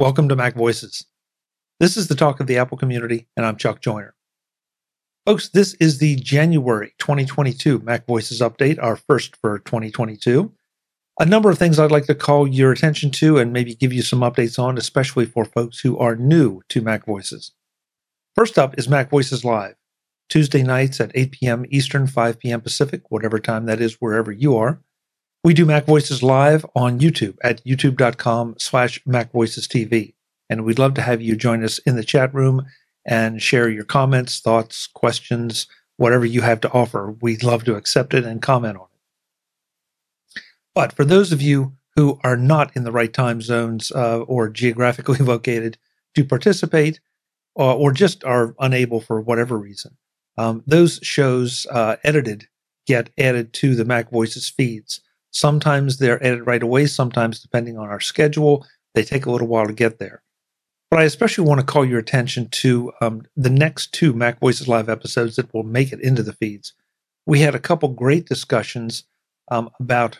Welcome to Mac Voices. This is the talk of the Apple community, and I'm Chuck Joiner. Folks, this is the January 2022 Mac Voices update, our first for 2022. A number of things I'd like to call your attention to and maybe give you some updates on, especially for folks who are new to Mac Voices. First up is Mac Voices Live, Tuesday nights at 8 p.m. Eastern, 5 p.m. Pacific, whatever time that is, wherever you are. We do Mac Voices live on YouTube at youtube.com slash Mac Voices TV. And we'd love to have you join us in the chat room and share your comments, thoughts, questions, whatever you have to offer. We'd love to accept it and comment on it. But for those of you who are not in the right time zones uh, or geographically located to participate, uh, or just are unable for whatever reason, um, those shows uh, edited get added to the Mac Voices feeds. Sometimes they're added right away, sometimes, depending on our schedule, they take a little while to get there. But I especially want to call your attention to um, the next two Mac Voices Live episodes that will make it into the feeds. We had a couple great discussions um, about,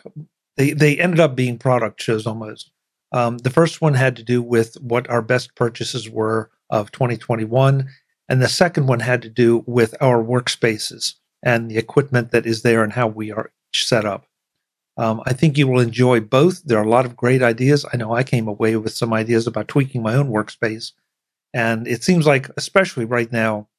they, they ended up being product shows almost. Um, the first one had to do with what our best purchases were of 2021, and the second one had to do with our workspaces and the equipment that is there and how we are set up. Um, I think you will enjoy both. There are a lot of great ideas. I know I came away with some ideas about tweaking my own workspace. And it seems like, especially right now,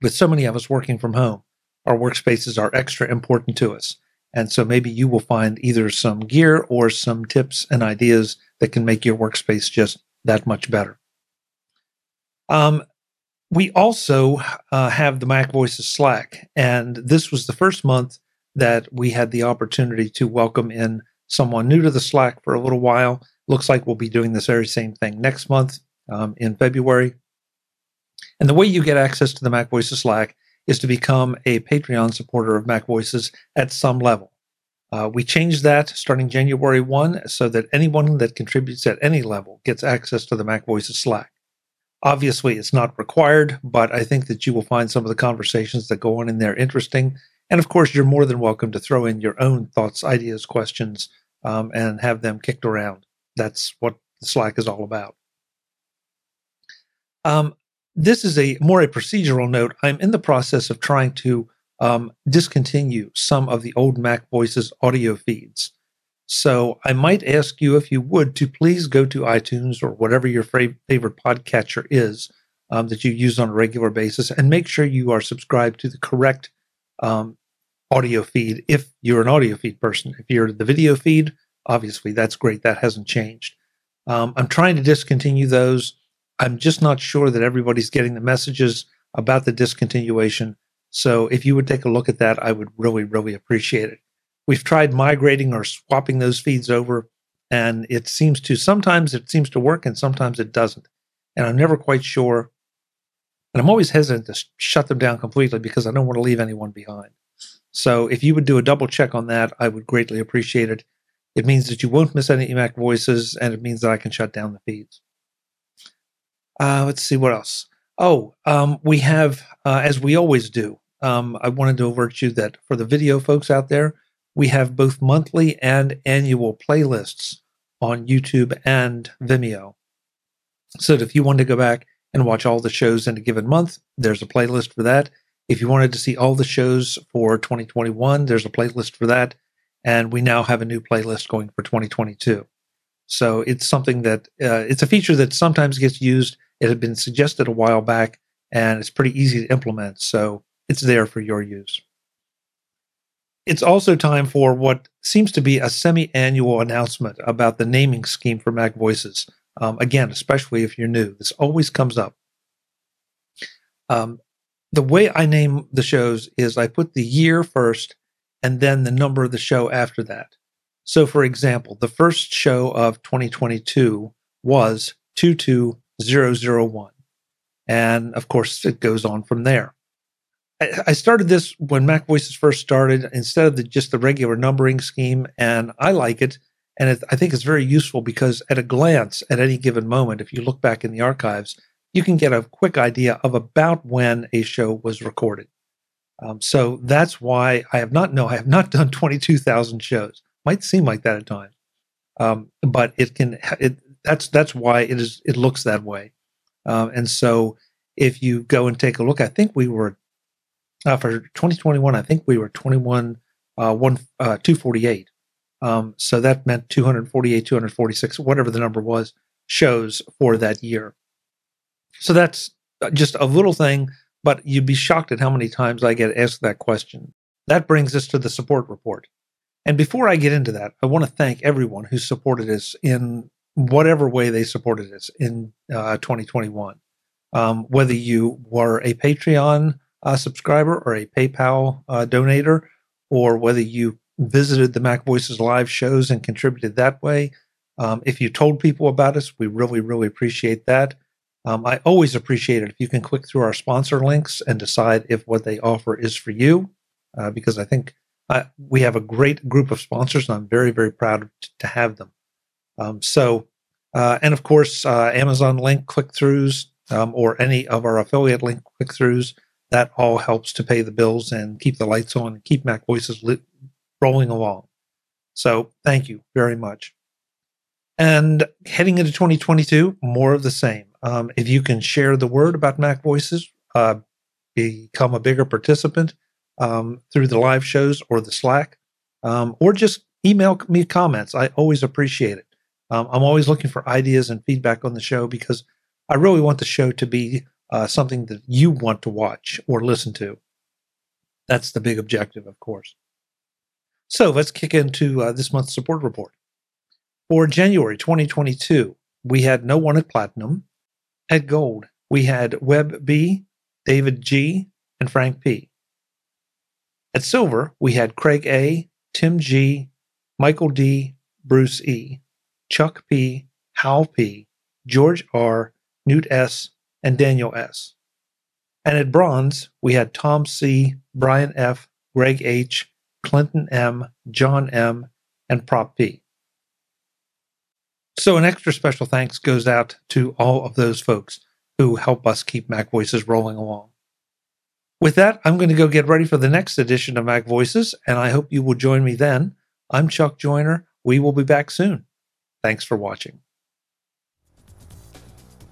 with so many of us working from home, our workspaces are extra important to us. And so maybe you will find either some gear or some tips and ideas that can make your workspace just that much better. Um, we also uh, have the Mac Voices Slack, and this was the first month that we had the opportunity to welcome in someone new to the Slack for a little while. Looks like we'll be doing this very same thing next month um, in February. And the way you get access to the Mac Voices Slack is to become a Patreon supporter of Mac Voices at some level. Uh, we changed that starting January 1 so that anyone that contributes at any level gets access to the Mac Voices Slack. Obviously, it's not required, but I think that you will find some of the conversations that go on in there interesting and of course, you're more than welcome to throw in your own thoughts, ideas, questions, um, and have them kicked around. That's what Slack is all about. Um, this is a more a procedural note. I'm in the process of trying to um, discontinue some of the old Mac Voices audio feeds. So I might ask you, if you would, to please go to iTunes or whatever your favorite podcatcher is um, that you use on a regular basis and make sure you are subscribed to the correct um, audio feed if you're an audio feed person. If you're the video feed, obviously that's great. That hasn't changed. Um, I'm trying to discontinue those. I'm just not sure that everybody's getting the messages about the discontinuation. So if you would take a look at that, I would really, really appreciate it. We've tried migrating or swapping those feeds over, and it seems to sometimes it seems to work and sometimes it doesn't. And I'm never quite sure. And I'm always hesitant to shut them down completely because I don't want to leave anyone behind. So if you would do a double check on that, I would greatly appreciate it. It means that you won't miss any Emac voices, and it means that I can shut down the feeds. Uh, let's see what else. Oh, um, we have, uh, as we always do, um, I wanted to alert you that for the video folks out there, we have both monthly and annual playlists on YouTube and Vimeo. So that if you want to go back and watch all the shows in a given month, there's a playlist for that. If you wanted to see all the shows for 2021, there's a playlist for that. And we now have a new playlist going for 2022. So it's something that uh, it's a feature that sometimes gets used. It had been suggested a while back and it's pretty easy to implement. So it's there for your use. It's also time for what seems to be a semi annual announcement about the naming scheme for Mac Voices. Um, again, especially if you're new, this always comes up. Um, the way I name the shows is I put the year first and then the number of the show after that. So, for example, the first show of 2022 was 22001. And of course, it goes on from there. I started this when Mac Voices first started instead of the, just the regular numbering scheme, and I like it. And it, I think it's very useful because at a glance, at any given moment, if you look back in the archives, you can get a quick idea of about when a show was recorded. Um, so that's why I have not, no, I have not done 22,000 shows. Might seem like that at times. Um, but it can, it, that's that's why it is it looks that way. Um, and so if you go and take a look, I think we were uh, for 2021. I think we were 21 uh, one uh, 248. Um, so that meant 248, 246, whatever the number was, shows for that year. So that's just a little thing, but you'd be shocked at how many times I get asked that question. That brings us to the support report. And before I get into that, I want to thank everyone who supported us in whatever way they supported us in uh, 2021. Um, whether you were a Patreon uh, subscriber or a PayPal uh, donator, or whether you visited the Mac Voices live shows and contributed that way. Um, if you told people about us, we really, really appreciate that. Um, I always appreciate it if you can click through our sponsor links and decide if what they offer is for you, uh, because I think uh, we have a great group of sponsors and I'm very, very proud to have them. Um, so, uh, and of course, uh, Amazon link click throughs um, or any of our affiliate link click throughs, that all helps to pay the bills and keep the lights on and keep Mac Voices lit, rolling along. So thank you very much. And heading into 2022, more of the same. Um, if you can share the word about Mac Voices, uh, become a bigger participant um, through the live shows or the Slack, um, or just email me comments. I always appreciate it. Um, I'm always looking for ideas and feedback on the show because I really want the show to be uh, something that you want to watch or listen to. That's the big objective, of course. So let's kick into uh, this month's support report. For January 2022, we had no one at Platinum. At Gold, we had Webb B, David G, and Frank P. At Silver, we had Craig A, Tim G, Michael D, Bruce E, Chuck P, Hal P, George R, Newt S, and Daniel S. And at Bronze, we had Tom C, Brian F, Greg H, Clinton M, John M, and Prop P. So, an extra special thanks goes out to all of those folks who help us keep Mac Voices rolling along. With that, I'm going to go get ready for the next edition of Mac Voices, and I hope you will join me then. I'm Chuck Joiner. We will be back soon. Thanks for watching.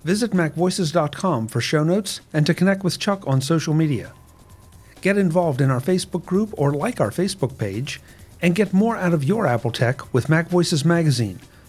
Visit MacVoices.com for show notes and to connect with Chuck on social media get involved in our Facebook group or like our Facebook page, and get more out of your Apple tech with Mac Voices Magazine,